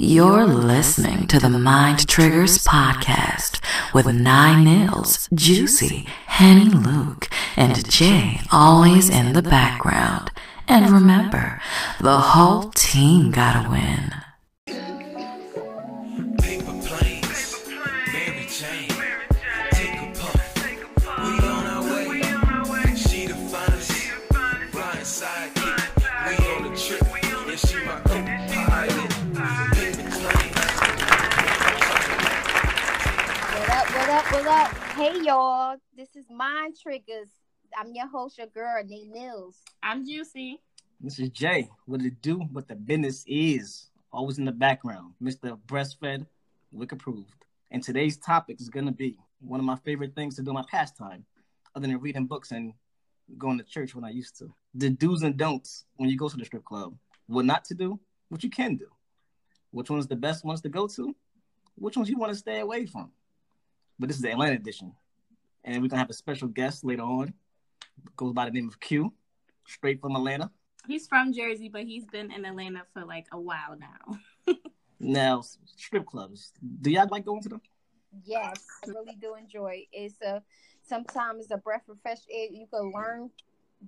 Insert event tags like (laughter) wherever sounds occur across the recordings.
You're listening to the Mind Triggers podcast with Nine Nils, Juicy, Henny Luke, and Jay always in the background. And remember, the whole team gotta win. Hey y'all, this is Mind Triggers. I'm your host, your girl, Nate Mills. I'm Juicy. This is Jay. What it do? What the business is? Always in the background. Mr. Breastfed, Wick approved. And today's topic is gonna be one of my favorite things to do in my pastime, other than reading books and going to church when I used to. The do's and don'ts when you go to the strip club. What not to do, what you can do. Which one's the best ones to go to? Which ones you want to stay away from? But this is the Atlanta edition. And we're gonna have a special guest later on. Goes by the name of Q, straight from Atlanta. He's from Jersey, but he's been in Atlanta for like a while now. (laughs) Now, strip clubs. Do y'all like going to them? Yes, I really do enjoy. It's a sometimes it's a breath of fresh air. You can learn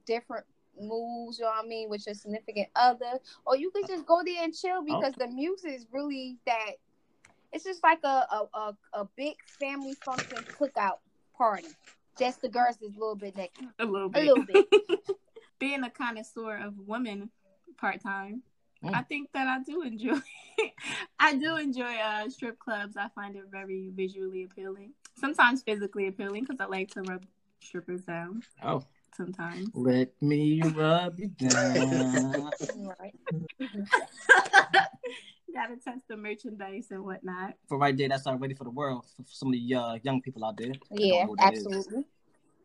different moves, you know what I mean, with your significant other. Or you can just go there and chill because oh. the music is really that it's just like a a, a, a big family function cookout party. Just the girls is a little bit naked. a little A bit. little bit. (laughs) Being a connoisseur of women part time, Mm. I think that I do enjoy. (laughs) I do enjoy uh, strip clubs. I find it very visually appealing. Sometimes physically appealing because I like to rub strippers down. Oh. Sometimes. Let me rub you (laughs) down. right. Gotta test the merchandise and whatnot. for right there, that's already for the world. For some of the uh, young people out there. Yeah, know what absolutely.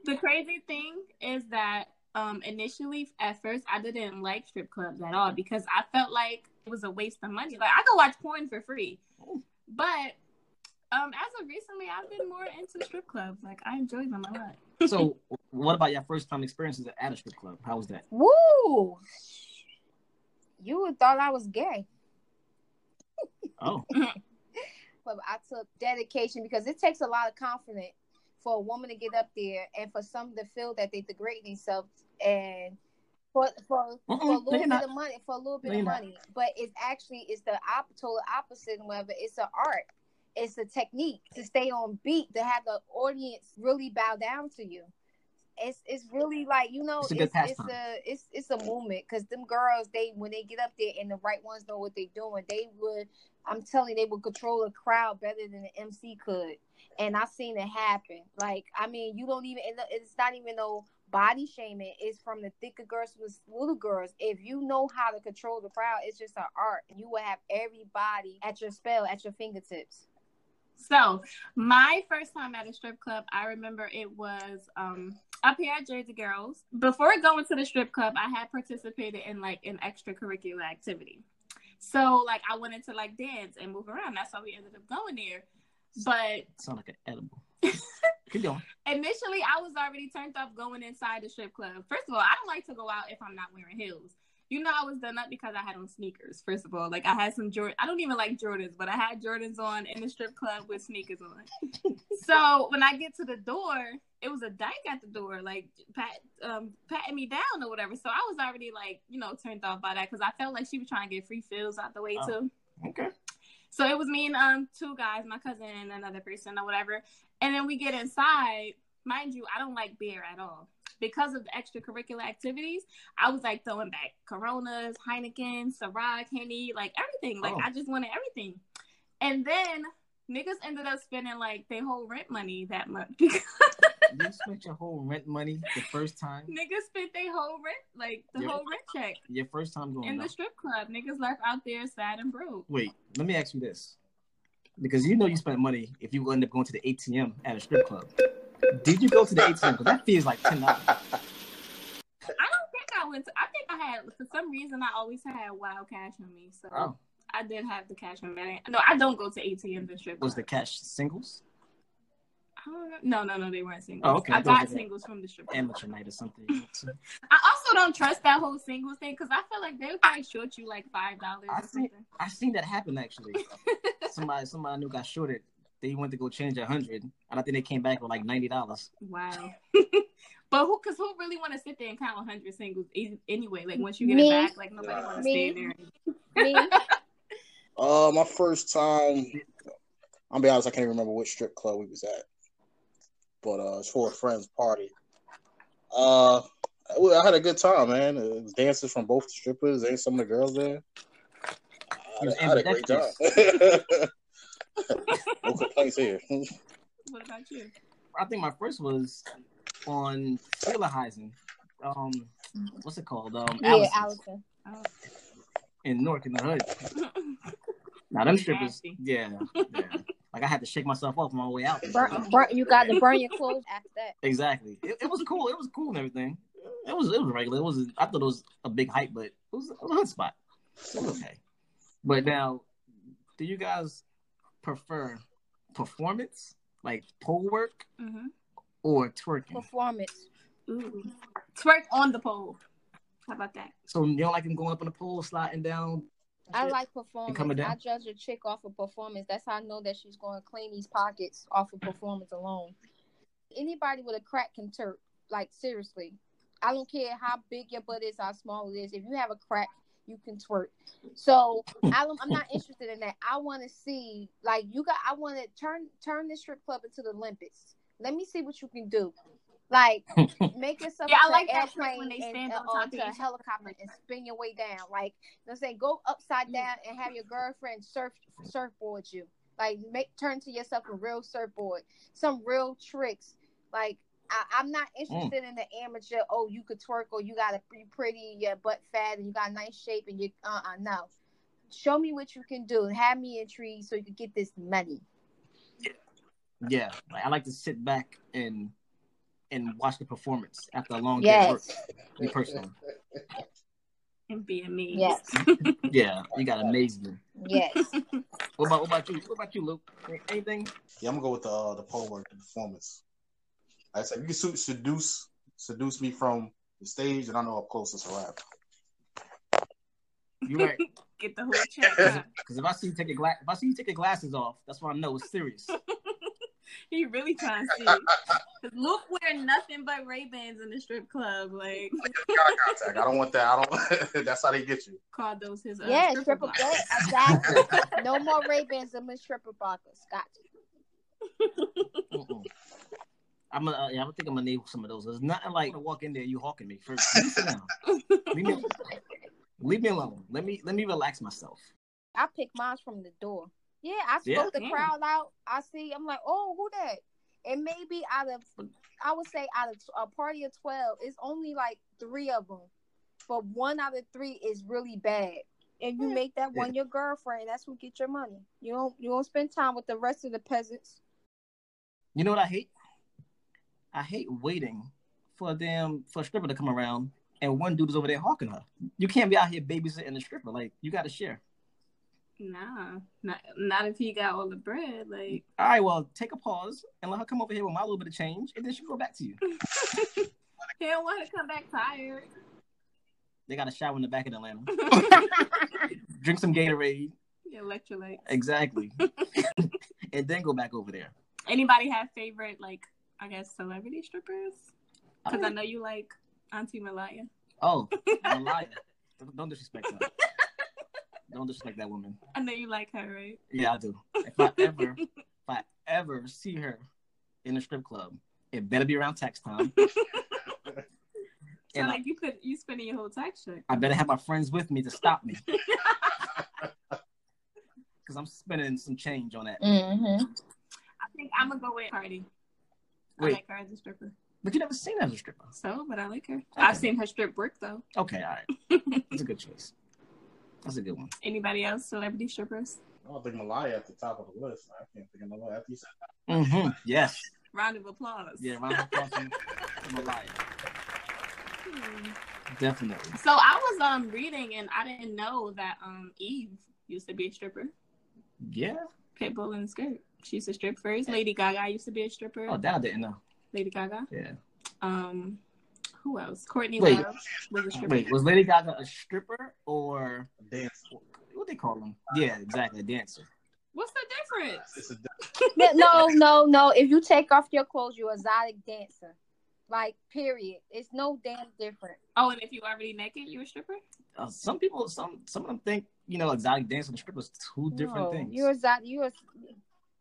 The crazy thing is that um initially at first I didn't like strip clubs at all because I felt like it was a waste of money. Like I could watch porn for free. But um as of recently I've been more into strip clubs. Like I enjoy them a lot. So, what about your first time experiences at a strip club? How was that? Woo! You thought I was gay. Oh, (laughs) but I took dedication because it takes a lot of confidence for a woman to get up there and for some to feel that they degrade themselves and for for, for a little bit not. of money for a little bit of you're not. money. But it's actually it's the op- total opposite and whatever. It's an art. It's a technique to stay on beat, to have the audience really bow down to you. It's it's really like you know It's it's a it's, pastime. a it's it's a movement because them girls they when they get up there and the right ones know what they're doing they would I'm telling you they would control a crowd better than the MC could. And I've seen it happen. Like I mean you don't even it's not even no body shaming. It's from the thicker girls to the little girls. If you know how to control the crowd it's just an art. You will have everybody at your spell at your fingertips So my first time at a strip club, I remember it was um up here at Jersey Girls. Before going to the strip club, I had participated in like an extracurricular activity. So like I wanted to like dance and move around. That's how we ended up going there. But sound like an edible. (laughs) Keep going. initially I was already turned off going inside the strip club. First of all, I don't like to go out if I'm not wearing heels. You know, I was done up because I had on sneakers. First of all, like I had some Jordan. I don't even like Jordans, but I had Jordans on in the strip club with sneakers on. (laughs) so when I get to the door, it was a dyke at the door, like pat, um, patting me down or whatever. So I was already like, you know, turned off by that because I felt like she was trying to get free fills out the way Oh. too. Okay. So it was me and um two guys, my cousin and another person or whatever. And then we get inside. Mind you, I don't like beer at all. Because of the extracurricular activities, I was like throwing back Coronas, Heineken, Ciroc, Henny, like everything. Like Oh. I just wanted everything. And then niggas ended up spending like their whole rent money that month (laughs) because You spent your whole rent money the first time. niggas spent their whole rent, like the Yeah. whole rent check Your first time going. in the strip club. Niggas left out there sad and broke. Wait, let me ask you this, because you know you spent money if you end up going to the ATM at a strip club. Did you go to the ATM? Because that feels like ten dollars. (laughs) I don't think I went to. I think I had for some reason I always had wild cash on me, so Oh, I did have the cash on me. No, I don't go to ATMs and strip. was the cash singles? I don't know. No, no, no, they weren't singles. Oh, okay. I I got singles from the strip. Amateur night or something. (laughs) I also also don't trust that whole singles thing because I feel like they would probably short you like five dollars I or think- I seen that happen actually. (laughs) somebody somebody I knew got shorted. They went to go change a hundred, and I think they came back with like ninety dollars. Wow. (laughs) but who? Because who really want to sit there and count 100 singles anyway? Like once you get Me. it back, like nobody want to Me. stay there. Me, (laughs) Uh, my first time. I'll be honest, I can't even remember which strip club we was at, but uh, it's for a friend's party. Uh, I had a good time, man. It was dances from both the strippers and some of the girls there. I, I had a great time. (laughs) no complaints here. What about you? I think my first was on Steelheisen. Um, what's it called? Um, yeah, Allison's Allison. Oh. in Newark in the hood. (laughs) Now them strippers, Nasty. yeah, yeah. Like I had to shake myself off on my way out. Burn, burn, you got to burn your clothes after that. Exactly. It, it was cool. It was cool and everything. It was it was regular. It was I thought it was a big hype, but it was, it was a hot spot. It was okay. But now, do you guys prefer performance, like pole work, Mhm. or twerking? Performance. Ooh. Twerk on the pole. How about that? So you don't like them going up on the pole, sliding down? I like performance. coming down? I judge a chick off of performance. That's how I know that she's going to clean these pockets off of performance alone. Anybody with a crack can twerk. Like seriously, I don't care how big your butt is, how small it is. If you have a crack, you can twerk. So I don't, I'm not interested in that. I want to see like you got. I want to turn turn this strip club into the Olympics. Let me see what you can do. Like (laughs) make yourself Yeah, I like that trick airplane when they and, stand uh, on top onto of a helicopter and spin your way down. Like you know what I'm saying, go upside down and have your girlfriend surf surfboard you. Like make turn to yourself a real surfboard. Some real tricks. Like I, I'm not interested in the amateur. Oh, you could twerk or you got to be pretty, your butt fat, and you got a nice shape, and you uh uh no. Show me what you can do. Have me intrigued so you can get this money. Yeah, like I like to sit back and and watch the performance after a long day of work. Yes. Me personally, And be amazed. Yes. (laughs) yeah, you got to amaze me. Yes. What about what about you? What about you, Luke? Anything? Yeah, I'm gonna go with the uh, the pole work, the performance. Like I said, you can seduce seduce me from the stage, and I know up close it's a wrap. You right? (laughs) Get the whole check. Because if I see you take your gla- if I see you take your glasses off, that's when I know it's serious. (laughs) He really trying to see. Cause Luke wearing nothing but Ray Bans in the strip club. Like I don't want that. I don't. (laughs) that's how they get you. called those his uh, Yeah, stripper stripper exactly. no more Ray Bans and Miss Stripper Blockers. Got you. Mm-mm. I'm gonna, uh, yeah, I think I'm gonna name some of those. There's nothing like to walk in there, you hawking me first. (laughs) Leave me sit down. Leave me, alone. Let me let me relax myself. I pick mine from the door. Yeah, I Yeah. spoke the Yeah. crowd out. I see. I'm like, oh, who that? And maybe out of, I would say out of a party of twelve, it's only like three of them, but one out of three is really bad. And you Yeah. make that one your girlfriend. That's who get your money. You don't you don't spend time with the rest of the peasants. You know what I hate? I hate waiting for a damn for a stripper to come around and one dude is over there hawking her. You can't be out here babysitting the stripper. Like you got to share. Nah, not not if he got all the bread. Like All right, well, take a pause and let her come over here with my little bit of change, and then she can go back to you. (laughs) he don't want to come back tired. They got a shower in the back of Atlanta. (laughs) (laughs) Drink some Gatorade, Electrolyte. exactly, and then go back over there. Anybody have favorite like I guess celebrity strippers? Because I know you like Auntie Malaya. Oh, (laughs) Malaya. Don't- Don't disrespect her. (laughs) Don't disrespect that woman. I know you like her, right? Yeah, I do. If I ever, if I ever see her in a strip club, it better be around tax time. (laughs) So And I, like you could you spending your whole tax check. I better have my friends with me to stop me. Because I'm spending some change on that. Mm-hmm. I think I'm gonna go with Cardi. I Wait. like her as a stripper. But you never seen her as a stripper. So, but I like her. I've seen her strip work though. Okay, all right. (laughs) That's a good choice. That's a good one. Anybody else celebrity strippers? I don't think Malaya at the top of the list. I can't think of no after you said Mm-hmm. Yes. Round of applause. Yeah, round of applause for- for Malaya. Hmm. Definitely. So I was um reading and I didn't know that um Eve used to be a stripper. Yeah. Pitbull in the skirt. She used to strip first. Lady Gaga used to be a stripper. Oh, that I didn't know. Lady Gaga. Yeah. Um, Who else? Courtney Wait. Love was a stripper. Wait, was Lady Gaga a stripper or Dance. what they call them? Yeah, exactly, a dancer. What's the difference? It's a (laughs) no, no, no. If you take off your clothes, you're a exotic dancer. Like, period. It's no damn different. Oh, and if you already naked, you a stripper? Uh, some people, some some of them think you know exotic dance and strippers two different No, things. You're exotic. You're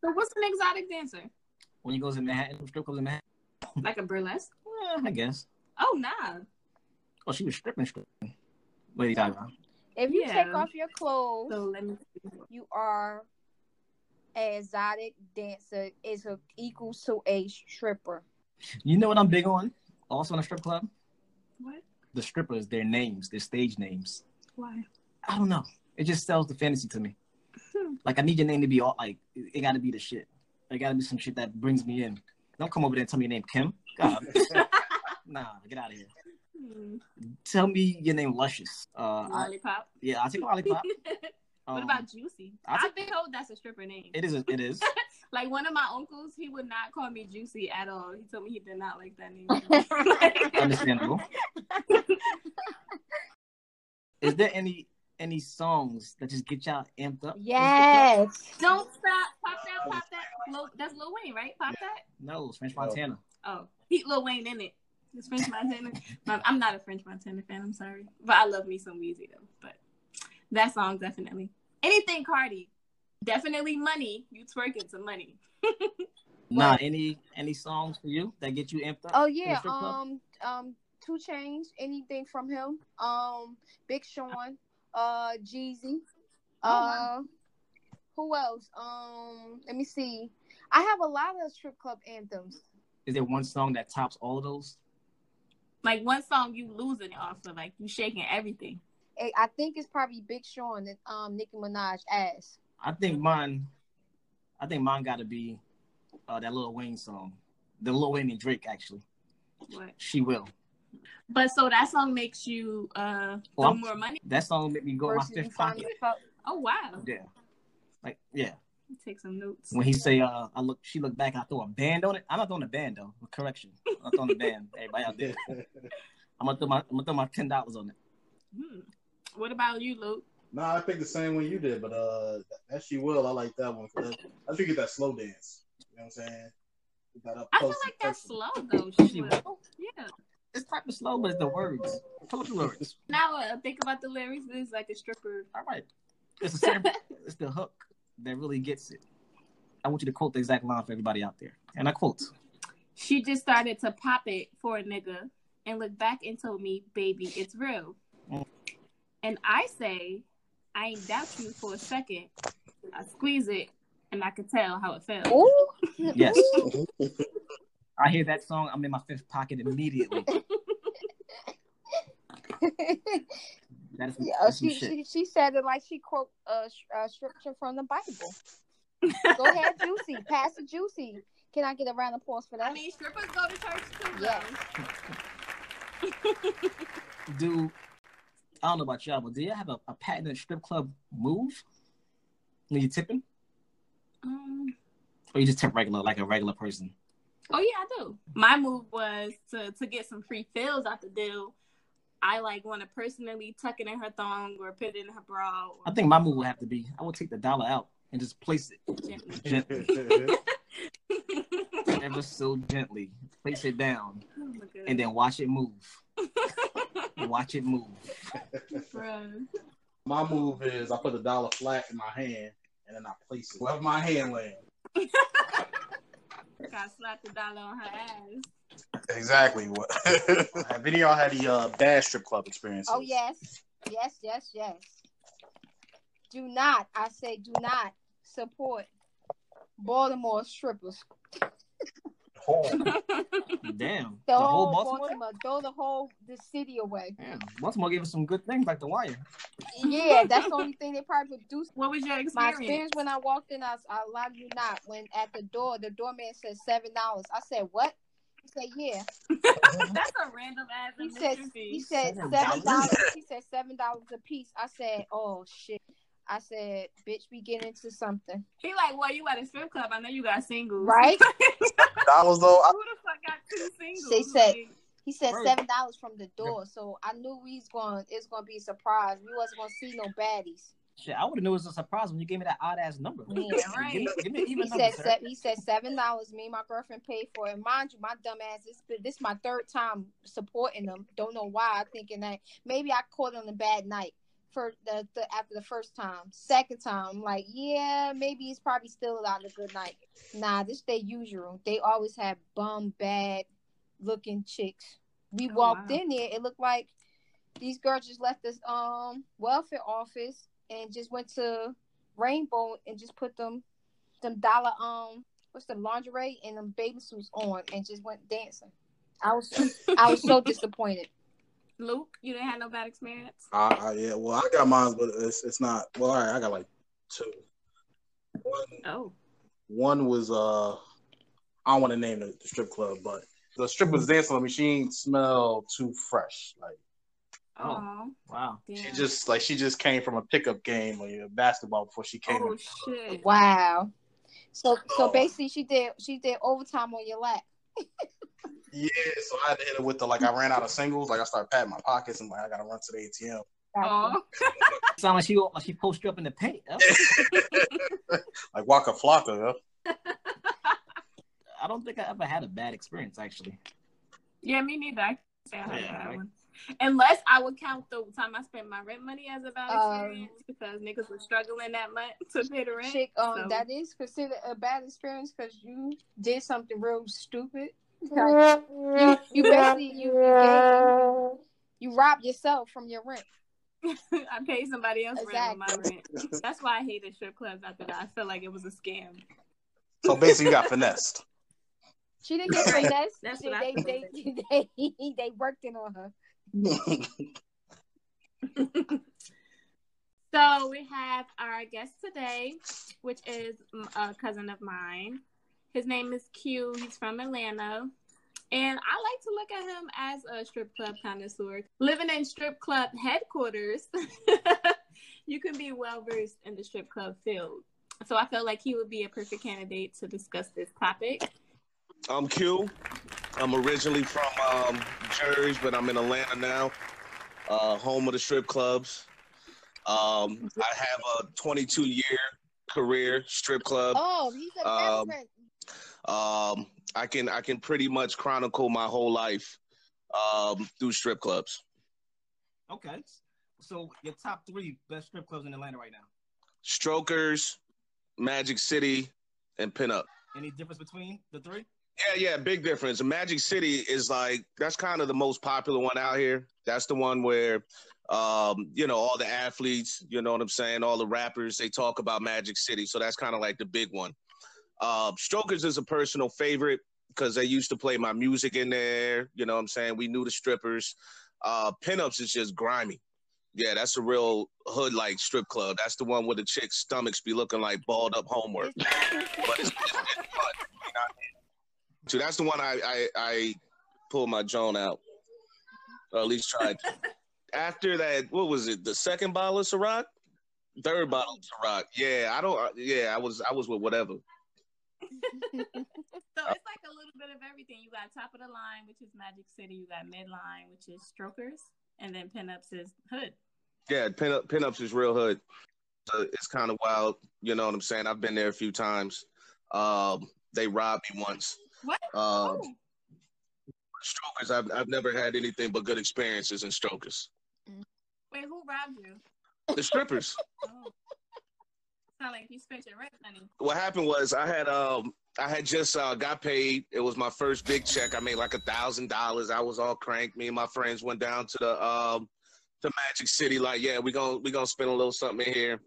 So what's an exotic dancer? When you goes in Manhattan, strip clubs in Manhattan, Like a burlesque? eh, I guess. Oh nah. Oh, she was stripping, stripping. Lady Gaga. if you Yeah. take off your clothes, So let me you are an exotic dancer. Is a equals to a stripper. You know what I'm big on? Also in a strip club, What? the strippers, their names, their stage names. Why? I don't know. It just sells the fantasy to me. Like I need your name to be all like it, it got to be the shit. It got to be some shit that brings me in. Don't come over there and tell me your name Kim. God. (laughs) nah, get out of here. Hmm. Tell me your name Luscious. Uh, I, yeah, I'll take lollipop. (laughs) what Um, about Juicy? I'll I've take- been told that's a stripper name. It is. A, it is. (laughs) Like one of my uncles, he would not call me Juicy at all. He told me he did not like that name. Understandable. Is there any any songs that just get y'all amped up? Yes. Don't stop. Pop that. Pop that. Lil, that's Lil Wayne, right? Pop that. No, it's French Montana. Oh, he Lil Wayne in it. It's French Montana. I'm not a French Montana fan. I'm sorry, but I love me some Weezy though. But that song definitely. Anything Cardi, definitely money. You twerking some money. (laughs) Nah, any any songs for you that get you amped up? Oh yeah. Um. Um. 2 Chainz. Anything from him. Um. Big Sean. Uh. Jeezy. Oh, Uh. Who else? Um. Let me see. I have a lot of strip club anthems. Is there one song that tops all of those? Like one song you losing it off of, like you shaking everything. I I think it's probably Big Sean and um Nicki Minaj ass. I think mine. I think mine got to be uh, that Lil Wayne song, the Lil Wayne and Drake actually. What? She will. But so that song makes you uh Well, more money. That song make me go in my fifth pocket. the fuck- Oh wow. Yeah, like yeah. Take some notes. When he say, "Uh, I look," she looked back. I throw a band on it. I'm not throwing a band though. Correction. I'm not throwing a band. (laughs) Everybody out there. (laughs) I'm gonna throw my. I'm gonna throw my ten dollars on it. Hmm. What about you, Luke? Nah, I think the same one you did, but uh, that she will. I like that one because I think get that slow dance. You know what I'm saying? Get that up I feel like and that's slow though. She She will. will. Yeah. It's type of slow, but it's the words. Pull up the words. (laughs) Now uh, think about the lyrics. It's like a stripper. All right. It's the same. (laughs) it's the hook that really gets it. I want you to quote the exact line for everybody out there, and I quote. She just started to pop it for a nigga and looked back and told me, baby, it's real. Mm. And I say, I ain't doubt you for a second. I squeeze it and I could tell how it felt. Ooh. Yes. (laughs) I hear that song. I'm in my fifth pocket immediately. (laughs) That is, Yeah, that's some she, shit. she she said it like she quote a, a scripture from the Bible. Go (laughs) ahead, Juicy. Pass the Juicy. Can I get a round of applause for that? I mean, strippers go to church too, Yes. though. (laughs) do I don't know about y'all, but do you have a, a patented strip club move Are you tipping, Um, or you just tip regular like a regular person? Oh yeah, I do. My move was to to get some free fills out the deal. I like want to personally tuck it in her thong or put it in her bra. Or I think my move would have to be I would take the dollar out and just place it gently. gently, ever so gently, place it down, Oh and then watch it move. Watch it move. Bruh. My move is I put a dollar flat in my hand and then I place it wherever my hand lands. (laughs) Gotta slap dollar on her ass. Exactly. What? Have any of y'all had any uh, bad strip club experience? Oh yes, yes, yes, yes. Do not, I say, do not support Baltimore strippers. Oh, (laughs) Damn, The, the, whole, whole Baltimore. Baltimore, uh, throw the whole the city away. Damn, Baltimore gave us some good things like the Wire. Yeah, that's the only thing they probably produced. What was your experience? My experience? experience when I walked in, I, I lied you not. When at the door, the doorman said seven dollars. I said what? He said yeah. (laughs) That's a random ass He said he said Seven seven dollars? dollars. He said seven dollars a piece. I said oh shit. I said bitch, we get into something, He like, well, you at a strip club. I know you got singles. right? (laughs) dollars though. I, Who the fuck got two singles? They said- He said First. seven dollars from the door, so I knew we was going. It's going to be a surprise. We wasn't going to see no baddies. Shit, I would have knew it was a surprise when you gave me that odd ass number. Yeah, right. Give me, give me even He number, said se- he said seven dollars. Me and my girlfriend paid for it. Mind you, my dumb ass this this my third time supporting them. Don't know why. I'm thinking that maybe I caught on a bad night for the, the after the first time. Second time, I'm like, yeah, maybe it's probably still not a good night. Nah, this they usual. They always have bum bad looking chicks. We Oh, walked wow. in there. It looked like these girls just left this um welfare office and just went to Rainbow and just put them them dollar um what's the lingerie and them bathing suits on and just went dancing. I was I was so (laughs) disappointed. Luke, you didn't have no bad experience. I, I, yeah, well, I got mine, but it's it's not. Well, all right, I got like two. One, Oh, one was uh, I don't want to name the, the strip club, but the strip was dancing with me. She ain't smell too fresh. Like Oh. oh, Wow. damn. she just like she just came from a pickup game or yeah, basketball before she came. oh in. shit. Wow. So so Oh. basically she did she did overtime on your lap. (laughs) Yeah, so I had to hit it with the like I ran out of singles. Like I started patting my pockets and like I gotta run to the ATM. Oh, (laughs) Sound like she like she posted you up in the paint. huh? (laughs) Like Waka Flocka, yo. I don't think I ever had a bad experience actually. yeah, me neither. I can't say I had Yeah, that I- one. Unless I would count the time I spent my rent money as a bad Um, experience because niggas were struggling that month to pay the rent. Chick, um, So- that is considered a bad experience because you did something real stupid. Like, you, you basically you you, gave, you robbed yourself from your rent. (laughs) I paid somebody else rent on my rent. That's why I hated strip clubs after that. I felt like it was a scam. So basically, you got finessed. She didn't get finessed. (laughs) That's She- what I they, they, they, they worked in on her. (laughs) So we have our guest today, which is a cousin of mine. His name is Q. He's from Atlanta. And I like to look at him as a strip club connoisseur. Living in strip club headquarters, (laughs) you can be well versed in the strip club field. So I felt like he would be a perfect candidate to discuss this topic. I'm Q. I'm originally from um, Jersey, but I'm in Atlanta now, uh, home of the strip clubs. Um, I have a 22 year career strip club. Oh, he's a Um, veteran. Um, I can I can pretty much chronicle my whole life um, through strip clubs. Okay. So your top three best strip clubs in Atlanta right now. Strokers, Magic City, and Pinup. Any difference between the three? Yeah, yeah, big difference. Magic City is like that's kind of the most popular one out here. That's the one where um, you know, all the athletes, you know what I'm saying, all the rappers, they talk about Magic City. So that's kind of like the big one. Uh, Strokers is a personal favorite because they used to play my music in there. You know what I'm saying? We knew the strippers. Uh, Pinups is just grimy. Yeah, that's a real hood like strip club. That's the one where the chicks' stomachs be looking like balled up homework. (laughs) but it's, it's, it's fun. You know what I mean? So that's the one I I, I pulled my Joan out, or at least tried. After that, what was it? The second bottle of Ciroc, third bottle of Ciroc. Yeah, I don't. Yeah, I was I was with whatever. (laughs) So it's like a little bit of everything. You got top of the line, which is Magic City. You got midline, which is Strokers, and then pinups is Hood. Yeah, pin up pinups is real hood. So it's kind of wild. You know what I'm saying? I've been there a few times. Um, they robbed me once. What? Um, oh, Strokers, I've I've never had anything but good experiences in Strokers. wait, who robbed you? The strippers. Oh. Money. what happened was I had um I had just uh, got paid. It was my first big check. I made like a thousand dollars. I was all cranked. Me and my friends went down to the um to Magic City. Like, yeah, we gonna we gonna spend a little something in here.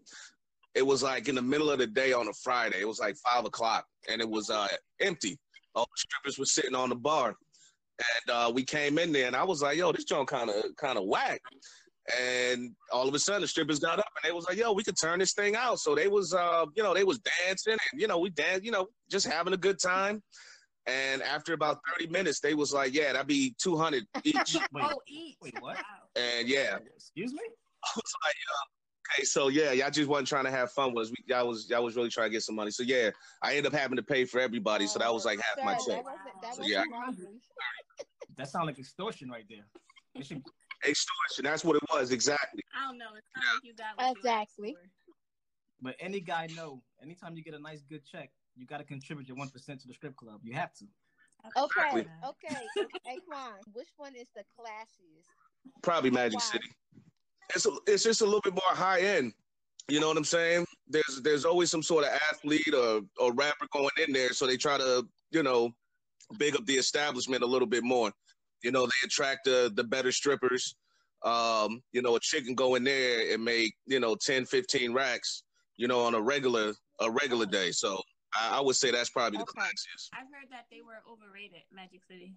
It was like in the middle of the day on a Friday. It was like five o'clock, and it was uh empty. All the strippers were sitting on the bar, and uh, we came in there, and I was like, "Yo, this joint kind of kind of whack." And all of a sudden, the strippers got up and they was like, "Yo, we could turn this thing out." So they was, uh, you know, they was dancing and you know, we danced, you know, just having a good time. And after about thirty minutes, they was like, "Yeah, that'd be two hundred (laughs) each." Wait, oh, each. wait, what? And yeah, excuse me? I was like, uh, "Okay, so yeah, y'all just wasn't trying to have fun with us. We, y'all was y'all was really trying to get some money." So yeah, I ended up having to pay for everybody. So that was like half my check. That wasn't, that So, yeah. robbery. That sounds like extortion right there. It should, Extortion. That's what it was exactly. I don't know. It's not like you got what Exactly. but any guy know, anytime you get a nice good check, you got to contribute your one percent to the strip club. You have to. Okay, Exactly. okay. Hey, Quan, which one is the classiest? Probably Magic Why? City. It's a, it's just a little bit more high end. You know what I'm saying? There's there's always some sort of athlete or or rapper going in there, so they try to you know big up the establishment a little bit more. You know, they attract the the better strippers. Um, you know, a chick can go in there and make you know 10, 15 racks. You know, on a regular a regular day. So I, I would say that's probably the Okay. classiest. I've heard that they were overrated, Magic City.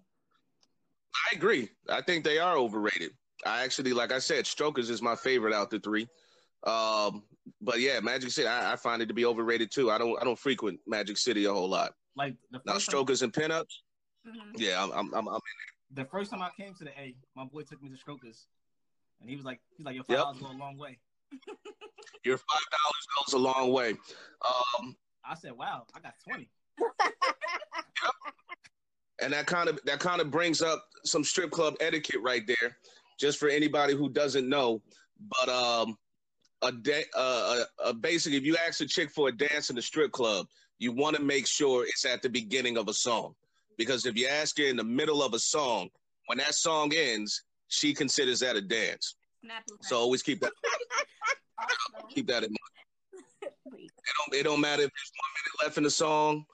I agree. I think they are overrated. I actually, like I said, Strokers is my favorite out the three. Um, but yeah, Magic City, I, I find it to be overrated too. I don't, I don't frequent Magic City a whole lot. Like the Now, first time, Strokers and pinups, hmm yeah, I'm, I'm, I'm, I'm the first time I came to the A, my boy took me to Strokers, and he was like, he's like, your five dollars go a long way. (laughs) your five dollars goes a long way. Um, I said, wow, I got twenty. and that kind of that kind of brings up some strip club etiquette right there, just for anybody who doesn't know. But um, a day, uh, uh, uh, basically, if you ask a chick for a dance in the strip club, you want to make sure it's at the beginning of a song, because if you ask her in the middle of a song, when that song ends, she considers that a dance. So always keep that (laughs) keep that in mind. It don't it don't matter if there's one minute left in the song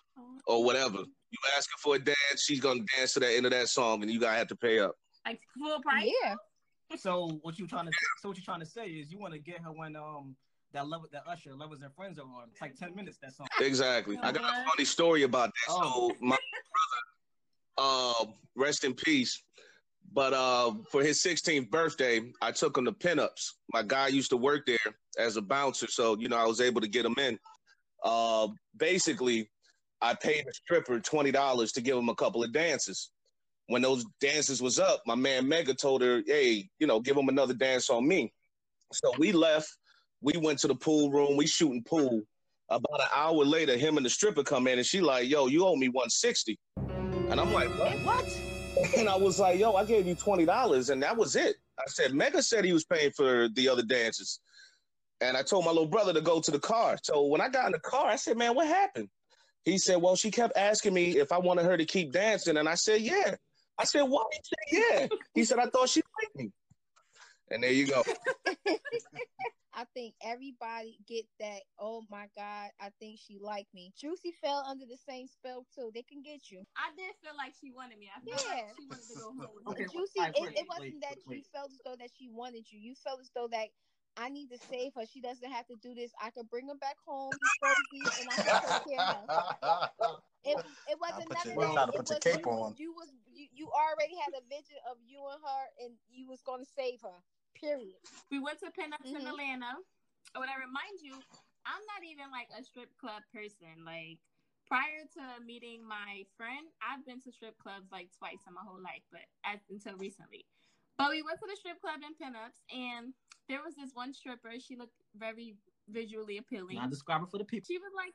or whatever. You ask her for a dance, she's gonna dance to the end of that song, and you gotta have to pay up. like full price. Yeah. So what you trying to so what you trying to say is you want to get her when um that love that Usher lovers and friends are on. It's like ten minutes that song. Exactly. I got a funny story about that. Oh. So my brother, uh, rest in peace. But uh, for his 16th birthday, I took him to pinups. My guy used to work there as a bouncer, so you know I was able to get him in. Uh, basically, I paid the stripper twenty dollars to give him a couple of dances. When those dances was up, my man Mega told her, "Hey, you know, give him another dance on me." So we left. We went to the pool room. We shooting pool. About an hour later, him and the stripper come in, and she like, "Yo, you owe me 160." And I'm like, "What?" What? And I was like, "Yo, I gave you twenty dollars, and that was it." I said, "Mega said he was paying for the other dances," and I told my little brother to go to the car. So when I got in the car, I said, "Man, what happened?" He said, "Well, she kept asking me if I wanted her to keep dancing, and I said, yeah." I said, "Why?" He said, "Yeah." He said, "I thought she liked me." And there you go. (laughs) I think everybody get that. Oh my God, I think she liked me. Juicy fell under the same spell too. They can get you. I did feel like she wanted me. I felt Yeah. like she wanted to go (laughs) home Okay, me. Juicy, wait, it, wait, it wasn't wait, that wait. you felt as though that she wanted you. You felt as though that I need to save her. She doesn't have to do this. I could bring her back home, Jersey, and I can take care of her. (laughs) It, it wasn't put none your- of well, that. try to It put your was cape you, on. You was you, you already had a vision of you and her, and you was going to save her. Period. We went to pinups in Mhm. Atlanta. When I remind you, I'm not even like a strip club person. Like prior to meeting my friend, I've been to strip clubs like twice in my whole life, but as, until recently. But we went to the strip club in pinups, and there was this one stripper. She looked very visually appealing. Now describe her for the people. She was like,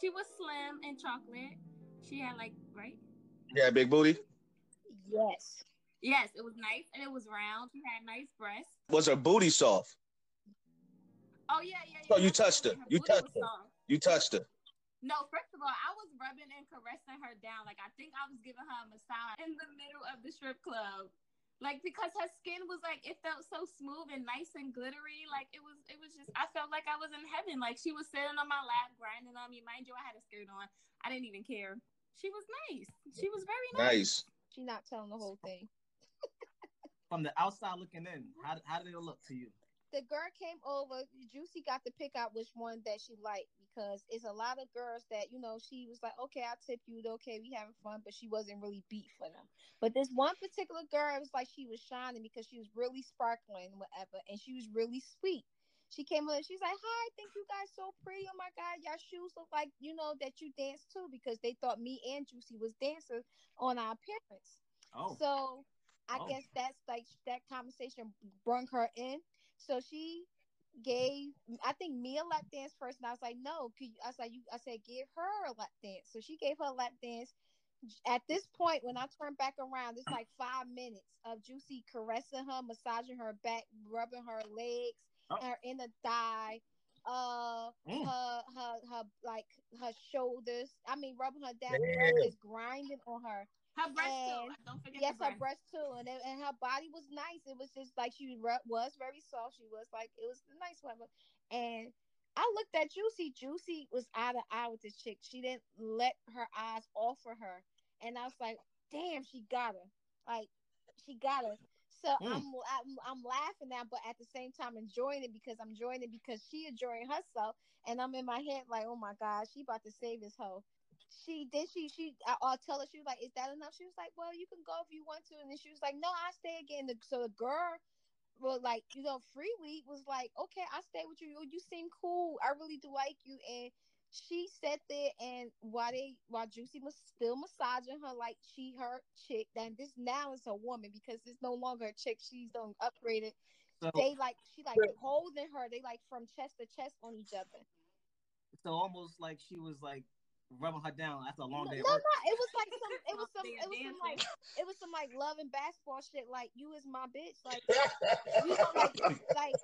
she was slim and chocolate. She had like right. Yeah, big booty. Yes. Yes, it was nice and it was round. She had nice breasts. Was her booty soft? Oh yeah, yeah. yeah. So you touched her. You touched her. soft. You touched her. No, first of all, I was rubbing and caressing her down. Like I think I was giving her a massage in the middle of the strip club. Like because her skin was like it felt so smooth and nice and glittery. Like it was it was just I felt like I was in heaven. Like she was sitting on my lap, grinding on me. Mind you, I had a skirt on. I didn't even care. She was nice. She was very nice. Nice. She not telling the whole thing. From the outside looking in, how, how did it look to you? the girl came over. Juicy got to pick out which one that she liked because it's a lot of girls that you know she was like, okay, I'll tip you. Okay, we having fun, but she wasn't really beat for them. But this one particular girl, it was like she was shining because she was really sparkling, whatever, and she was really sweet. She came in, she's like, "Hi, thank you guys so pretty. Oh my god, y'all shoes look like you know that you dance too because they thought me and Juicy was dancers on our appearance." Oh, So I Oh. guess that's like that conversation brung her in. So she gave I think me a lap dance first, and I was like, no, could you, I was like, you I said give her a lap dance. So she gave her a lap dance. At this point, when I turn back around, it's like five minutes of Juicy caressing her, massaging her back, rubbing her legs, Oh. her inner thigh, uh, Mm. her her her like her shoulders. I mean, rubbing her down, Yeah. just grinding on her. Her breast And- too. Don't forget Yes, the her breast. breast too, and it, and her body was nice. It was just like she re- was very soft. She was like it was a nice one, and I looked at Juicy. Juicy was eye to eye with this chick. She didn't let her eyes off of her, and I was like, damn, she got her. Like she got her. So Mm. I'm, I'm I'm laughing now, but at the same time enjoying it because I'm enjoying it because she enjoying herself, and I'm in my head like, oh my god, she about to save this hoe. She did she she I, I'll tell her she was like, is that enough? She was like, well, you can go if you want to, and then she was like, no, I stay again. So the girl, well, like you know, free week was like, okay, I stay with you. You seem cool. I really do like you, and she sat there and while they while Juicy was still massaging her like she her chick, then this now is a woman because it's no longer a chick. She's done upgraded. So, They like she like holding her. They like from chest to chest on each other. so almost like she was like rubbing her down after a long No, day no, of work. it was like some, it (laughs) was some, it was some like, it was some like love and basketball shit. Like you is my bitch. Like (laughs) you know, like, like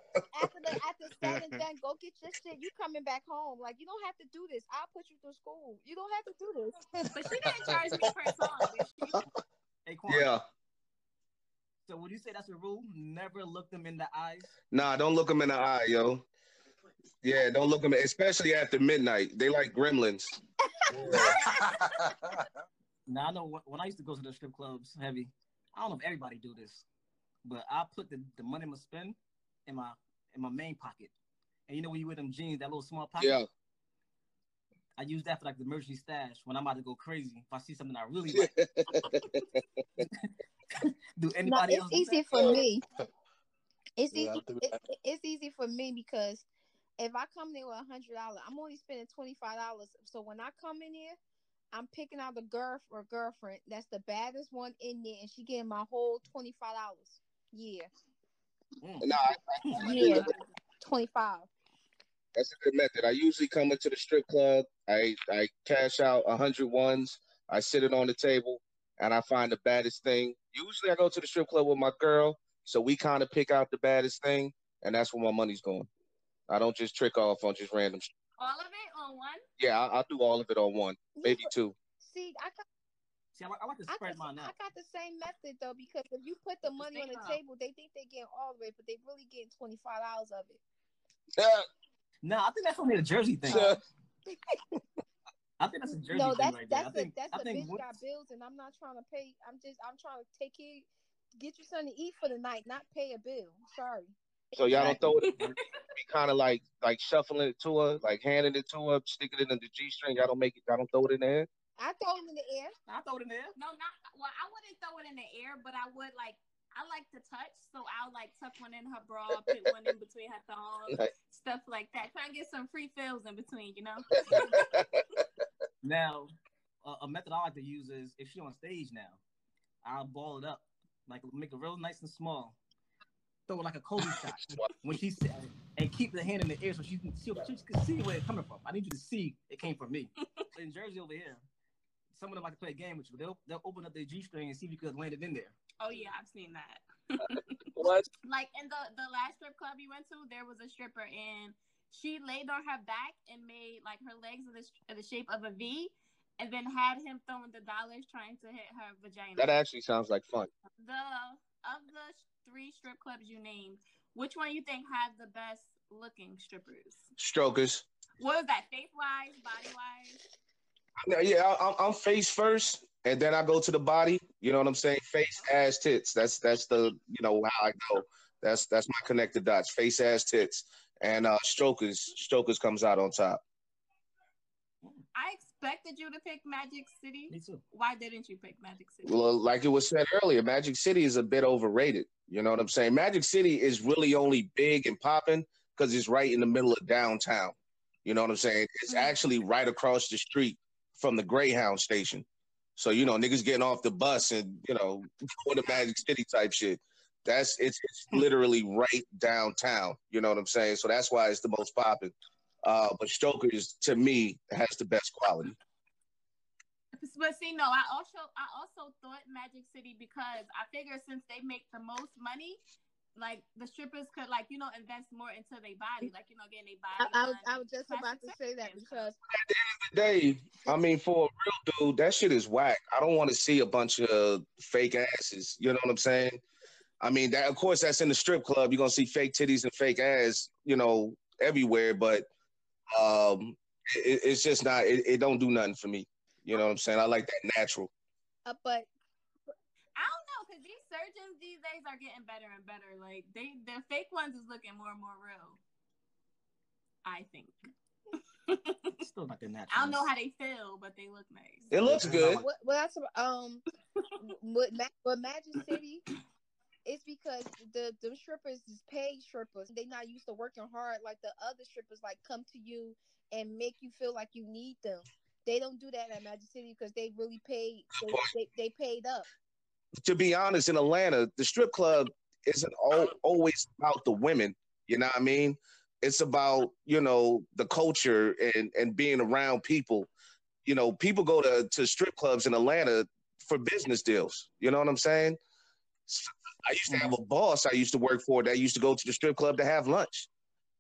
after the after said (laughs) and done, go get your shit. You coming back home. Like you don't have to do this. I'll put you through school. You don't have to do this. But she didn't charge me per song. did? Hey, Quan, Yeah. So would you say that's a rule? Never look them in the eyes. Nah, don't look them in the eye, yo. Yeah, don't look them, especially after midnight. They like gremlins. (laughs) Now I know when- when I used to go to the strip clubs heavy. I don't know if everybody do this, but I put the, the money I'm spend in my in my main pocket. And you know when you wear them jeans, that little small pocket. Yeah. I use that for like the emergency stash when I'm about to go crazy. If I see something I really like, (laughs) do No, anybody it's else? do easy that? for me. It's Yeah, easy. do it- it's easy for me because if I come in there with a hundred dollars, I'm only spending twenty five dollars. So when I come in here, I'm picking out the girl or girlfriend that's the baddest one in there, and she getting my whole twenty five dollars. Yeah, Mm. Nah, I- yeah, twenty five. that's a good method. I usually come into the strip club. I I cash out a hundred ones. I sit it on the table, and I find the baddest thing. Usually, I go to the strip club with my girl, so we kind of pick out the baddest thing, and that's where my money's going. I don't just trick off on just random. sh- All of it on one. Yeah, I, I'll do all of it on one, maybe two. See, I got, See, I like, I like to I, spread got, mine I got the same method though because if you put the money on the Think table, they think they're getting all of it, but they really getting twenty five dollars of it. (laughs) Yeah, No, I think that's only a Jersey thing. Yeah. (laughs) I think that's a Jersey no, thing that's right there. I that's think, a that's I a think bitch once- got bills, and I'm not trying to pay. I'm just I'm trying to take care, get you something to eat for the night, not pay a bill. Sorry. So y'all don't throw it, be kind of like like shuffling it to her, like handing it to her, sticking it in the G string. Y'all don't make it. Y'all don't throw it in there. I throw it in the air. I throw it in there. No, not well. I wouldn't throw it in the air, but I would like. I like to touch, so I'll like tuck one in her bra, put one in between her thongs, Nice. stuff like that. Try and get some free fills in between, you know. (laughs) Now, a, a method I like to use is if she on stage now, I'll ball it up, like make it real nice and small. Throw it like a Kobe (laughs) shot when she sit and keep the hand in the air so she can see, she can see where it's coming from. I need you to see it came from me. (laughs) in Jersey over here, some of them like to play a game with you. They'll they'll open up their G string and see if you could land it in there. Oh yeah, I've seen that. (laughs) What? Like in the the last strip club you went to, there was a stripper and she laid on her back and made like her legs of the, of the shape of a V, and then had him throwing the dollars trying to hit her vagina. That actually sounds like fun. the of the three strip clubs you named, which one you think has the best looking strippers? Strokers. What was that? Face wise, body wise? No, yeah, I, I'm, I'm face first, and then I go to the body. You know what I'm saying? Face, ass, tits. That's that's the you know how I go. That's that's my connected dots. Face, ass, tits, and uh, strokers. Strokers comes out on top. I expected you to pick Magic City. Me too. Why didn't you pick Magic City? Well, like it was said earlier, Magic City is a bit overrated. You know what I'm saying? Magic City is really only big and popping because it's right in the middle of downtown. You know what I'm saying? It's actually right across the street from the Greyhound station. So you know, niggas getting off the bus and you know (laughs) going to Magic City type shit. That's it's, it's literally right downtown. You know what I'm saying? So that's why it's the most popping. Uh, but Strokers to me has the best quality. (laughs) But see, no, I also I also thought Magic City because I figure since they make the most money, like the strippers could like you know invest more into their body, like you know getting their body. I was I was just about to say that because at the end of the day, I mean, for a real dude, that shit is whack. I don't want to see a bunch of fake asses. You know what I'm saying? I mean, that of course that's in the strip club. You're gonna see fake titties and fake ass, you know, everywhere. But um, it, it's just not. It, it don't do nothing for me. You know what I'm saying? I like that natural. uh, but I don't know because these surgeons these days are getting better and better. Like they, the fake ones is looking more and more real. I think. (laughs) Still like a natural. I don't know how they feel, but they look nice. It looks good. what what that's um with Ma- with Magic City, it's because the the strippers is paid strippers. They not used to working hard like the other strippers. Like come to you and make you feel like you need them. They don't do that at Magic City because they really paid. They, they, they paid up. to be honest, in Atlanta, the strip club isn't all, always about the women. You know what I mean? It's about you know the culture and and being around people. You know, people go to to strip clubs in Atlanta for business deals. You know what I'm saying? I used to have mm-hmm. a boss I used to work for that used to go to the strip club to have lunch.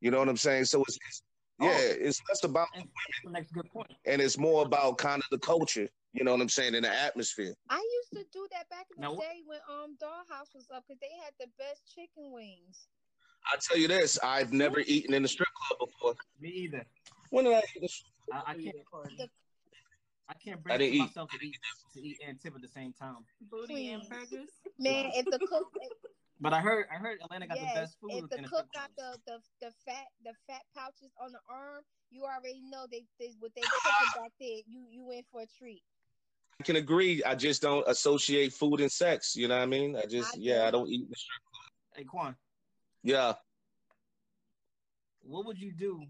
You know what I'm saying? So it's, it's yeah, Oh. it's less about And that's the next good point. and it's more about kind of the culture. You know what I'm saying? In the atmosphere. I used to do that back in the Now, what- day when um Dollhouse was up because they had the best chicken wings. I tell you this, I've never eaten in a strip club before. Me either. When did I eat? I, I can't. The- I can't I bring didn't eat. myself to eat to eat and tip at the same time. Booty and burgers. Man, if the cook But I heard I heard Atlanta got the best food. if the cook got the, the the fat the fat pouches on the arm, you already know they, they what they cooking back there. You you in for a treat. I can agree. I just don't associate food and sex. You know what I mean? I just I yeah, do. I don't eat in. Hey Quan, Yeah. what would you do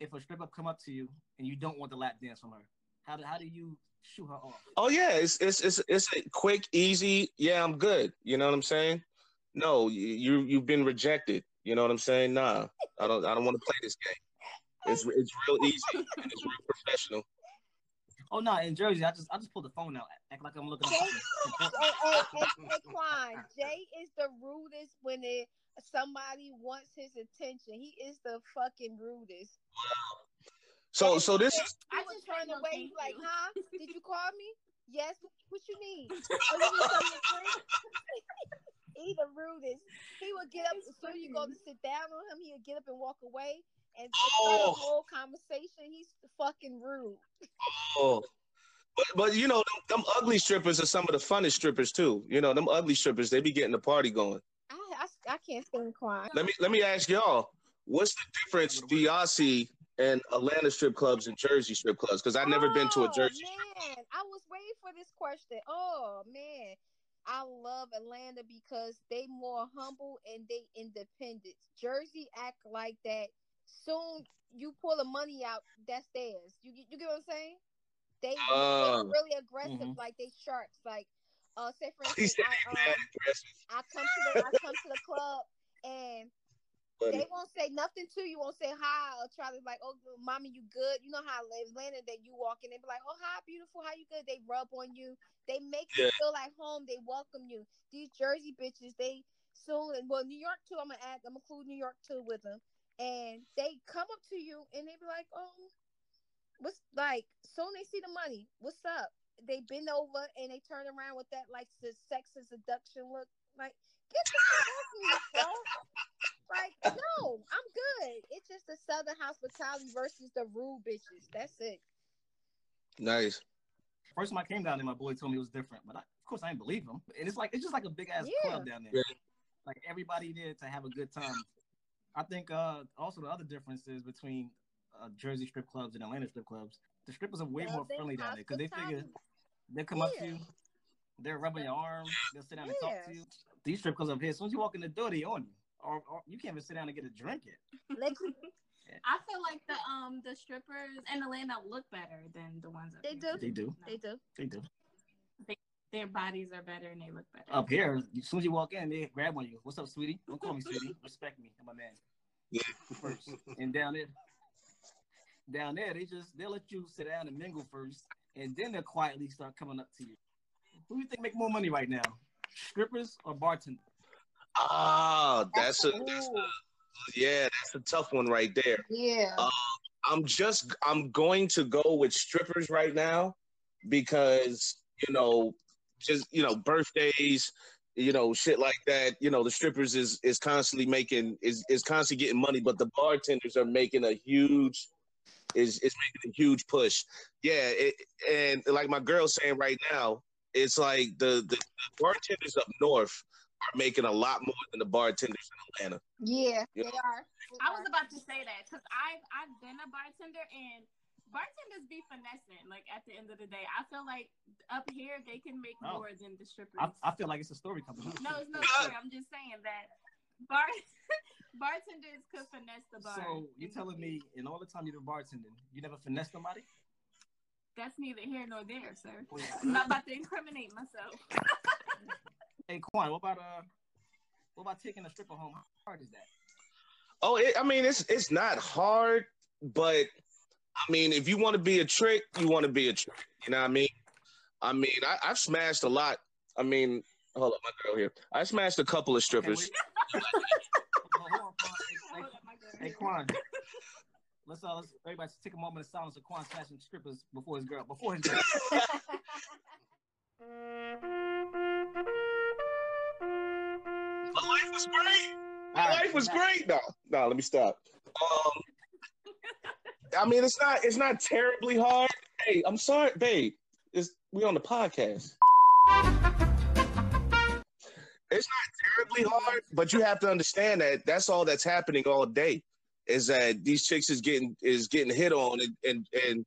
if a stripper come up to you and you don't want the lap dance from her? How do how do you shoot her off? Oh yeah, it's it's it's it's a quick, easy. Yeah, I'm good. You know what I'm saying? No, you you you've been rejected. You know what I'm saying? Nah, I don't I don't want to play this game. It's it's real easy and it's real professional. Oh no, in Jersey, I just I just pulled the phone out, act like I'm looking up Jay, something hey, important. hey, hey, hey, Quan, Jay is the rudest when it, somebody wants his attention. He is the fucking rudest. Wow. So so this is I would just turn say no, away, thank he's like, you. huh? Did you call me? Yes. What you need? (laughs) Oh, you need something to drink? (laughs) he the rudest. He would get up as soon as you go to sit down on him. He would get up and walk away and and start Oh. a whole conversation. He's fucking rude. oh. But but you know them, them ugly strippers are some of the funnest strippers too. You know them ugly strippers they be getting the party going. I I, I can't stand quiet. Let me let me ask y'all, what's the difference do y'all see in Atlanta strip clubs and Jersey strip clubs? Because I've never been to a Oh, Jersey. Man, I was waiting for this question. Oh man, I love Atlanta because they more humble and they independent. Jersey act like that. Soon you pull the money out, that's theirs. You get- you get what I'm saying? They they're really aggressive, Mhm. like they sharks. Like uh, say for instance, I, um. I come to the I come to the club and buddy. they won't say nothing to you. Won't say hi or try to like, oh, mommy, you good? You know how Atlanta that you walk in, they be like, oh, hi, beautiful, how you good? They rub on you. They make you feel like home. They welcome you. These Jersey bitches, they soon well New York too. I'm gonna add, I'm gonna include New York too with them, and they come up to you and they be like, oh, what's like? Soon they see the money. What's up? They bend over and they turn around with that like the sex and seduction look. Like, get the fuck off me, bro. (laughs) Like, no, I'm good. It's just the Southern hospitality versus the rude bitches. That's it. Nice. First time I came down there, my boy told me it was different, but I, of course I didn't believe him. And it's like it's just like a big ass Yeah. club down there. Yeah. Like everybody there to have a good time. I think uh also the other difference is between uh, Jersey strip clubs and Atlanta strip clubs. The strippers are way more friendly down there because they figure they'll come up to you, they're rubbing your arm, they'll sit down and talk to you. These strip clubs up here, as soon as you walk in the door, they on you. Or, or you can't even sit down and get a drink yet. Let (laughs) (laughs) I feel like the um the strippers in Atlanta look better than the ones up They here. do. They do. No. they do. They do. Their bodies are better and they look better. Up here, as soon as you walk in, they grab on you. What's up, sweetie? Don't call me (laughs) sweetie. Respect me. I'm a man. Yeah. First. And down there, down there, they just they'll let you sit down and mingle first, and then they'll quietly start coming up to you. Who do you think make more money right now, strippers or bartenders? Ah, that's a that's a yeah, that's a tough one right there. Yeah. Uh, I'm just I'm going to go with strippers right now because you know just you know birthdays you know shit like that you know the strippers is is constantly making is is constantly getting money but the bartenders are making a huge is is making a huge push yeah it, and like my girl's saying right now it's like the, the the bartenders up north are making a lot more than the bartenders in Atlanta yeah, Yeah. they are. I was about to say that because I've I've been a bartender and bartenders be finessing. Like at the end of the day, I feel like up here they can make Oh. more than the strippers. I, I feel like it's a story coming up. no, it's no (laughs) story. I'm just saying that bar (laughs) bartenders could finesse the bar. So you're telling me in all the time you've been bartending, you never finessed somebody? that's neither here nor there, sir. Oh, yeah. I'm not about to incriminate myself. (laughs) Hey Quan, what about uh, what about taking a stripper home? How hard is that? Oh, it, I mean, it's it's not hard, but I mean, if you want to be a trick, you want to be a trick. You know what I mean? I mean, I, I've smashed a lot. I mean, hold up, my girl here. I smashed a couple of strippers. Okay, wait. On, Quan. Hey, Hold up. Hey, hey, Quan. Let's uh, let's everybody take a moment of silence for Quan smashing strippers before his girl. Before his girl. (laughs) was great. My right, life was great. No, no, let me stop. Um, I mean, it's not it's not terribly hard. Hey, I'm sorry, babe. It's we on the podcast. It's not terribly hard, but you have to understand that that's all that's happening all day. Is that these chicks is getting is getting hit on and and, and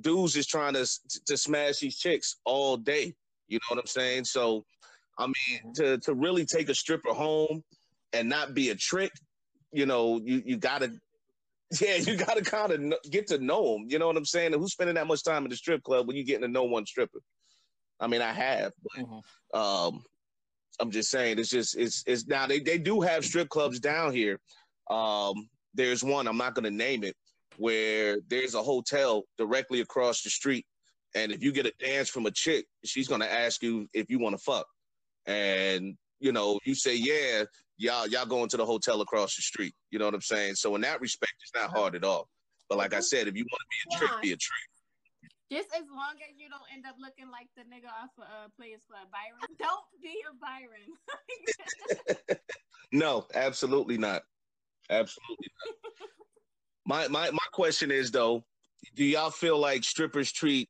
dudes is trying to to smash these chicks all day. You know what I'm saying? So, I mean, to to really take a stripper home and not be a trick, you know, you you gotta, (laughs) yeah, you gotta kind of kn- get to know them. You know what I'm saying? And who's spending that much time in the strip club when you're getting to know one stripper? I mean, I have, but Mhm. um, I'm just saying, it's just it's it's now they they do have strip clubs down here. Um, there's one I'm not gonna name it where there's a hotel directly across the street, and if you get a dance from a chick, she's gonna ask you if you want to fuck, and you know you say yeah, y'all y'all going to the hotel across the street. You know what I'm saying? So in that respect, it's not hard at all. But like I said, if you want to be a trick, be a trick. Just as long as you don't end up looking like the nigga off of uh, Players Club, Byron. (laughs) Don't be a Byron. (laughs) No, absolutely not. Absolutely not. (laughs) my my my question is though, do y'all feel like strippers treat?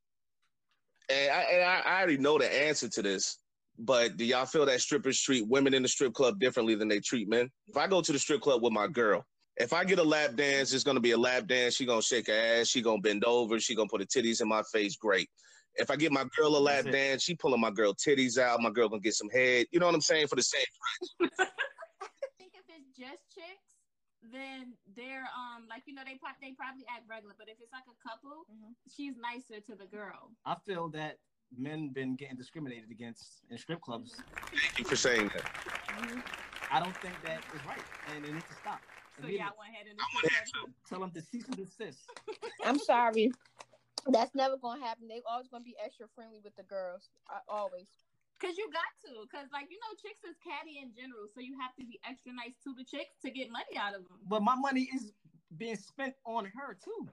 And I, and I, I already know the answer to this, but do y'all feel that strippers treat women in the strip club differently than they treat men? If I go to the strip club with my girl, if I get a lap dance, it's gonna be a lap dance. She gonna shake her ass. She gonna bend over. She gonna put her titties in my face. Great. If I get my girl a lap dance, she pulling my girl titties out. My girl gonna get some head. You know what I'm saying? For the same I think (laughs) if it's just chicks, then they're um like you know they pro- they probably act regular, but if it's like a couple, Mhm. she's nicer to the girl. I feel that men been getting discriminated against in strip clubs. Thank you for saying that. I don't think that is right, and it needs to stop. So Immediately. y'all went ahead and too. Tell them to cease and desist. I'm sorry. That's never gonna happen. They always gonna be extra friendly with the girls. I, always. Cause you got to, cause like you know, chicks is catty in general, so you have to be extra nice to the chicks to get money out of them. But my money is being spent on her too.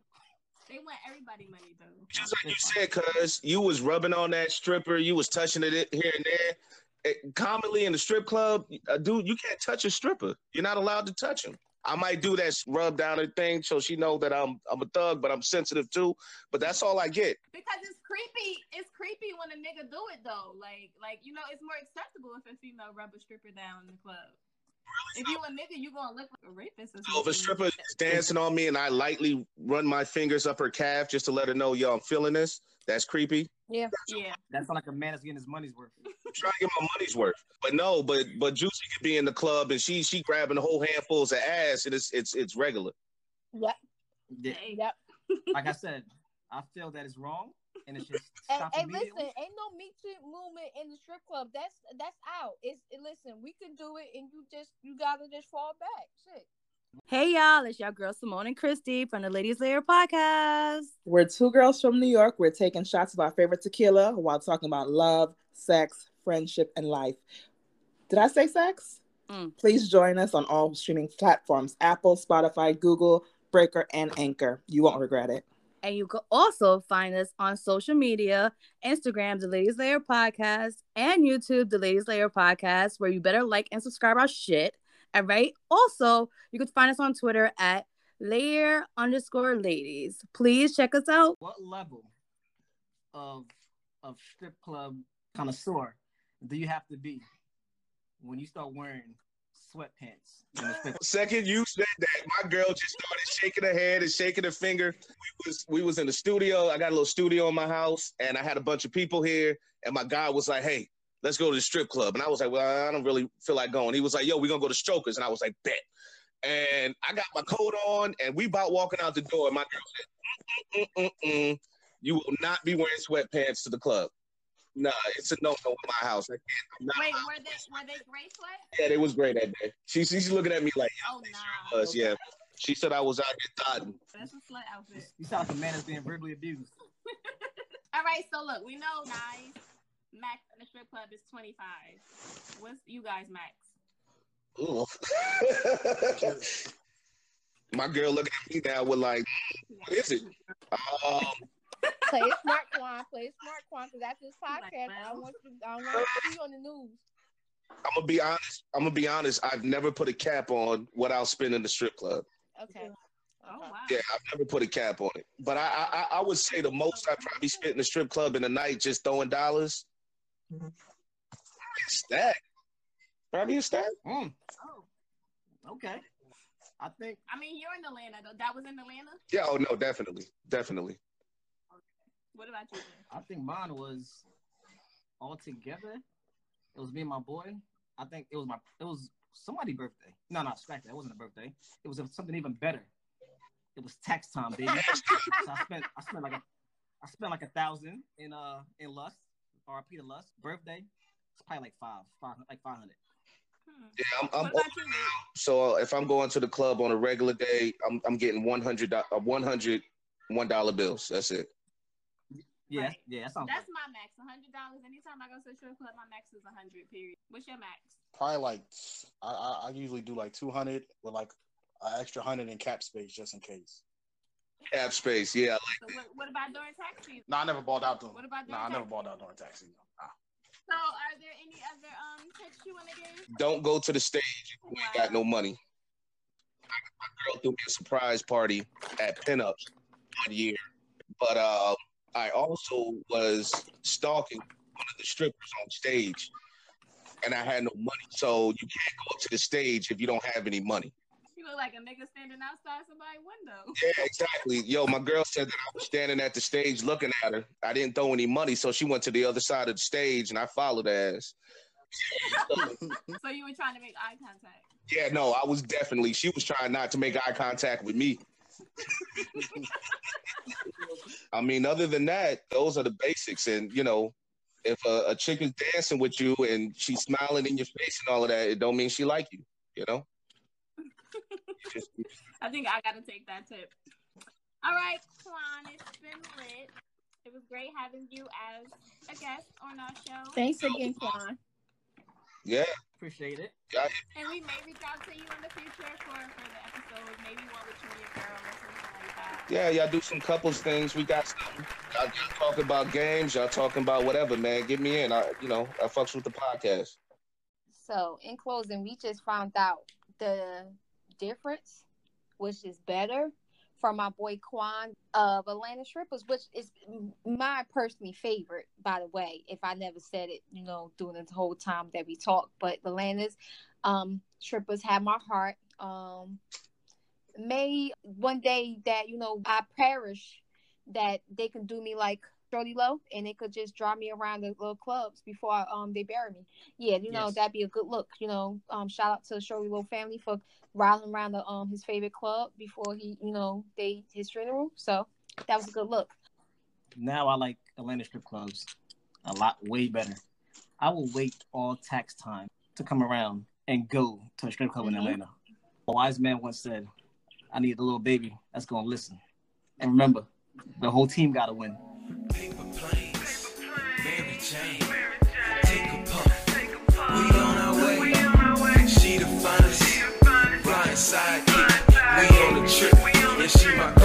They want everybody money though. Just like you said, cuz you was rubbing on that stripper, you was touching it here and there. It, commonly in the strip club, uh, dude, you can't touch a stripper. You're not allowed to touch him. I might do that rub down her thing so she know that I'm I'm a thug, but I'm sensitive too. But that's all I get. Because it's creepy. It's creepy when a nigga do it though. Like, like you know, it's more acceptable if a female rub a stripper down in the club. If you a nigga, you gonna look like a rapist or So if a stripper is dancing on me and I lightly run my fingers up her calf just to let her know, yo, I'm feeling this, that's creepy. Yeah. Yeah, That's not like a man that's getting his money's worth. I'm trying to get my money's worth. But no, but but Juicy could be in the club and she she grabbing whole handfuls of ass and it's it's it's regular. Yep. Yeah, Yep. like I said, I feel that it's wrong, and it's just (laughs) And, stop and immediately. listen, ain't no Me Too movement in the strip club. That's that's out. It's listen, we can do it, and you just you gotta just fall back. Shit. Hey y'all, it's your girl Simone and Christy from the Ladies Layer podcast. We're two girls from New York. We're taking shots of our favorite tequila while talking about love, sex, friendship, and life. Did I say sex? Mm. Please join us on all streaming platforms Apple, Spotify, Google, Breaker, and Anchor. You won't regret it. And you can also find us on social media Instagram, The Ladies Layer Podcast, and YouTube, The Ladies Layer Podcast, where you better like and subscribe our shit. All right. Also, you can find us on Twitter at layer underscore ladies. Please check us out. What level of of strip club connoisseur do you have to be when you start wearing sweatpants? (laughs) Second, you said that my girl just started shaking her head and shaking her finger. We was we was in the studio. I got a little studio in my house, and I had a bunch of people here. And my guy was like, "Hey, let's go to the strip club." And I was like, "Well, I don't really feel like going." He was like, "Yo, we're gonna go to Strokers," and I was like, "Bet." And I got my coat on, and we about walking out the door. And my girl said, mm, mm, mm, "You will not be wearing sweatpants to the club." Nah, it's a no no in my house. I can't. I'm not Wait, allowed were they were they gray sweat? yeah, they was great that day. She, she's looking at me like, Oh nah. us, yeah. She said I was out here thotting. That's a slut outfit. You sound like a man that's being verbally abused. (laughs) All right, so look, we know guys, max in the strip club is twenty five. What's you guys max? Ooh. (laughs) My girl looking at me now with like, what is it? (laughs) Um, Play smart, Quan. Play smart, Quan. Because after this podcast, I don't want you. I don't want to see you on the news. I'm gonna be honest. I'm gonna be honest. I've never put a cap on what I'll spend in the strip club. Okay. Oh wow. Yeah, I've never put a cap on it. But I, I, I would say the most I probably spent in the strip club in the night just throwing dollars. Probably a stack. Probably a stack. Mm, Oh. okay. I think I mean, you're in Atlanta though. That was in Atlanta. Yeah. Oh no, definitely, definitely. What about you? Jay? I think mine was all together. It was me and my boy. I think it was my it was somebody's birthday. No, no, scratch that. It wasn't a birthday. It was something even better. It was tax time, baby. (laughs) so I spent I spent like a I spent like a thousand in uh in Lust or Peter Lust birthday. It's probably like five, five like five hundred. Hmm. Yeah, I'm, I'm What about you? So uh, if I'm going to the club on a regular day, I'm I'm getting 100 uh, 100 one dollar bills. That's it. Yeah, Right. yeah, that sounds That's good. my max. hundred dollars. Anytime I go to the strip club, my max is hundred. Period. What's your max? Probably like I, I, I usually do like two hundred with like an extra hundred in cap space just in case. Cap space. Yeah. So what, what about during tax season? No, I never balled out during. What about No, I during never tax balled season? out during tax season. Nah. So are there any other um tips you want to give? Don't go to the stage if you ain't got no money. My girl threw me a surprise party at Pinups one year, but uh, I also was stalking one of the strippers on stage, and I had no money. So you can't go up to the stage if you don't have any money. You look like a nigga standing outside somebody's window. Yeah, exactly. Yo, my girl said that I was standing at the stage looking at her. I didn't throw any money, so she went to the other side of the stage, and I followed her ass. (laughs) So you were trying to make eye contact. Yeah, no, I was definitely. She was trying not to make eye contact with me. I mean, other than that, those are the basics. And you know, if a, a chick is dancing with you and she's smiling in your face and all of that, it don't mean she like you. You know. (laughs) I think I gotta take that tip. All right, Quan, it's been lit. It was great having you as a guest on our show. Thanks again, Quan. yeah, Appreciate it. And we may reach out to you in the future for further episodes, maybe one with you and your girl yeah, y'all do some couples things. We got some. Y'all, talking about games. Y'all talking about whatever, man. Get me in. I, you know, I fucks with the podcast. So, in closing, we just found out the difference, which is better, from my boy Quan of Atlanta Strippers, which is my personally favorite, by the way. If I never said it, you know, during the whole time that we talked, but Atlanta's um, Strippers have my heart. Um, may one day that you know I perish, that they can do me like Shawty Lo, and they could just draw me around the little clubs before um they bury me. Yeah, you know Yes. that'd be a good look. You know, um, shout out to the Shawty Lo family for riding around the um his favorite club before he, you know, they his funeral. So that was a good look. Now I like Atlanta strip clubs a lot way better. I will wait all tax time to come around and go to a strip club in Mhm. Atlanta. A wise man once said, I need a little baby that's gonna listen. And remember, the whole team gotta win. Paper planes, Mary Jane, She the finest, side. We on the trip, and she my.